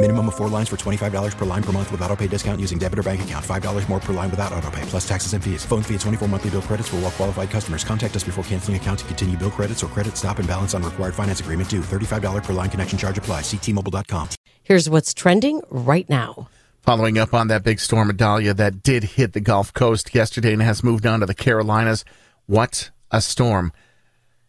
Minimum of four lines for $25 per line per month with auto pay discount using debit or bank account. $5 more per line without auto pay, plus taxes and fees. Phone fee at 24 monthly bill credits for all well qualified customers. Contact us before canceling account to continue bill credits or credit stop and balance on required finance agreement due. $35 per line connection charge apply. Ctmobile.com. Here's what's trending right now. Following up on that big storm Idalia that did hit the Gulf Coast yesterday and has moved on to the Carolinas. What a storm.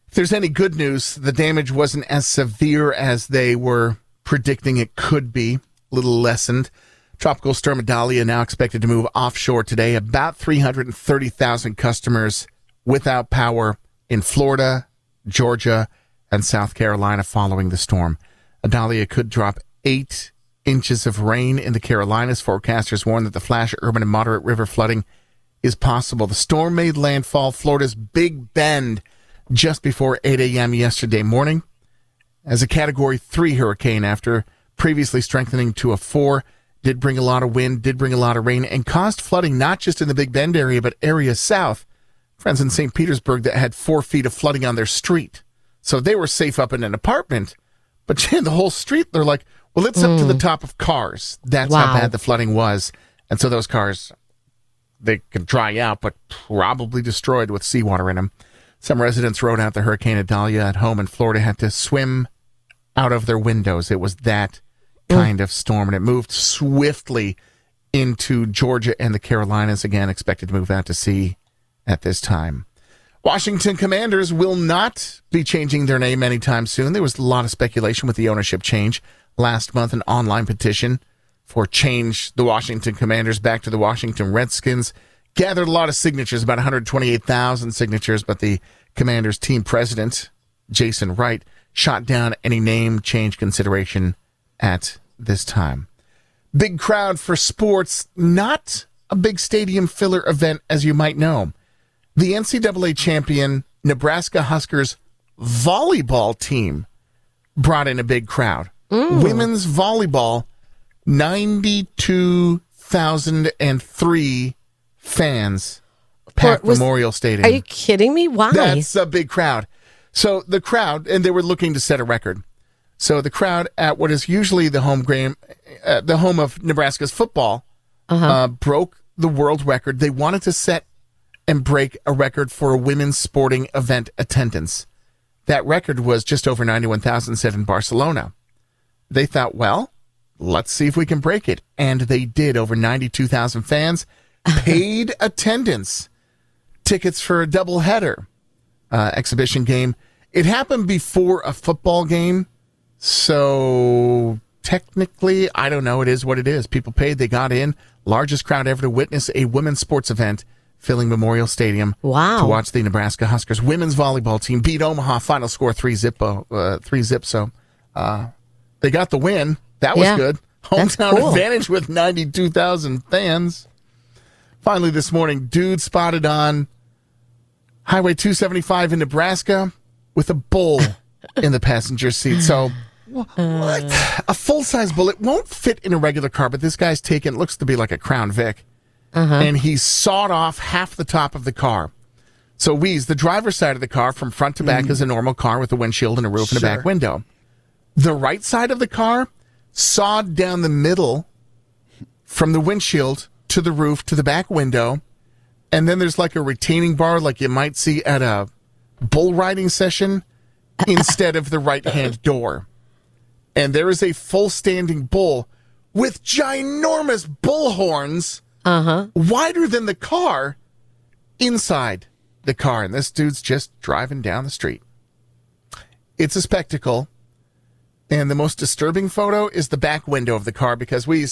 If there's any good news, the damage wasn't as severe as they were predicting it could be, a little lessened. Tropical storm Idalia now expected to move offshore today. About 330,000 customers without power in Florida, Georgia, and South Carolina following the storm. Idalia could drop eight inches of rain in the Carolinas. Forecasters warn that the flash urban and moderate river flooding is possible. The storm made landfall Florida's Big Bend just before 8 a.m. yesterday morning as a Category 3 hurricane after previously strengthening to a 4. Did bring a lot of wind, did bring a lot of rain, and caused flooding not just in the Big Bend area, but areas south. Friends in St. Petersburg that had four feet of flooding on their street. So they were safe up in an apartment. But the whole street, they're like, well, it's up to the hmm. top of cars. That's how bad the flooding was. And so those cars, they could dry out, but probably destroyed with seawater in them. Some residents rode out the Hurricane Idalia at home in Florida, had to swim out of their windows. It was that mm. kind of storm, and it moved swiftly into Georgia and the Carolinas. Again, expected to move out to sea at this time. Washington Commanders will not be changing their name anytime soon. There was a lot of speculation with the ownership change last month. An online petition for change the Washington Commanders back to the Washington Redskins gathered a lot of signatures, about 128,000 signatures, but the Commanders team president, Jason Wright, shot down any name change consideration at this time. Big crowd for sports, not a big stadium filler event as you might know. The NCAA champion Nebraska Huskers volleyball team brought in a big crowd. Mm. Women's volleyball, 92,003 fans packed was- Memorial Stadium. Are you kidding me? Why? That's a big crowd. So the crowd, and they were looking to set a record. So the crowd at what is usually the home game, uh, the home of Nebraska's football, uh broke the world record. They wanted to set and break a record for a women's sporting event attendance. That record was just over 91,000 set in Barcelona. They thought, well, let's see if we can break it. And they did. Over 92,000 fans paid attendance. Tickets for a doubleheader uh, exhibition game. It happened before a football game. So technically, I don't know. It is what it is. People paid, they got in. Largest crowd ever to witness a women's sports event filling Memorial Stadium Wow. to watch the Nebraska Huskers women's volleyball team beat Omaha. Final score three zip, uh, three zip. So uh, they got the win. That was Yeah. good. Hometown cool. advantage with 92,000 fans. Finally, this morning, dude spotted on Highway 275 in Nebraska with a bull in the passenger seat. So, what? A full size bull. It won't fit in a regular car, but this guy's taken, looks to be like a Crown Vic. Uh-huh. And he sawed off half the top of the car. So, Weeze, the driver's side of the car from front to back mm. is a normal car with a windshield and a roof and a back window. The right side of the car sawed down the middle from the windshield to the roof to the back window. And then there's like a retaining bar, like you might see at a bull riding session, instead of the right hand door. And there is a full standing bull with ginormous bull horns, Uh huh. wider than the car, inside the car, and this dude's just driving down the street. It's a spectacle. And the most disturbing photo is the back window of the car because we, uh,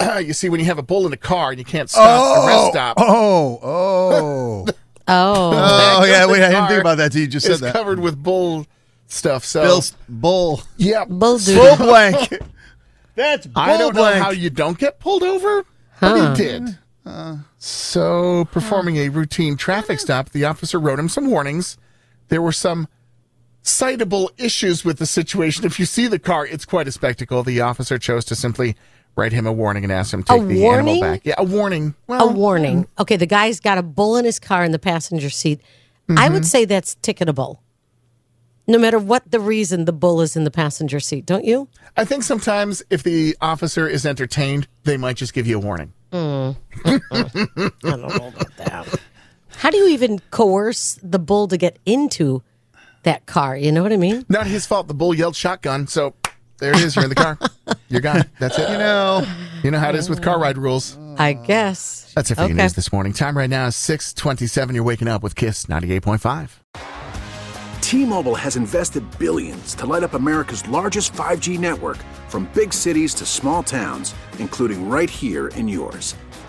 you see, when you have a bull in a car and you can't stop, a rest oh, stop. Oh, oh, Oh, oh, yeah. Wait, I didn't think about that. till You just said that. covered with bull stuff. So, Bill's bull, yeah, bull bull blank. That's bull I don't blank. know how you don't get pulled over, but he did. so, performing a routine traffic stop, the officer wrote him some warnings. There were some citable issues with the situation. If you see the car, it's quite a spectacle. The officer chose to simply write him a warning and ask him to A take the warning? animal back. Yeah, a warning. a warning. Okay, the guy's got a bull in his car in the passenger seat. I Mm-hmm. would say that's ticketable. No matter what the reason the bull is in the passenger seat, don't you? I think sometimes if the officer is entertained, they might just give you a warning. I don't know about that. How do you even coerce the bull to get into that car? You know what I mean? Not his fault. The bull yelled shotgun, so there it is. You're in the car. You're gone. That's it. You know, You know how it is with car ride rules. I guess. That's it for your news this morning. Time right now is 627. You're waking up with KISS 98.5. T-Mobile has invested billions to light up America's largest 5G network from big cities to small towns, including right here in yours.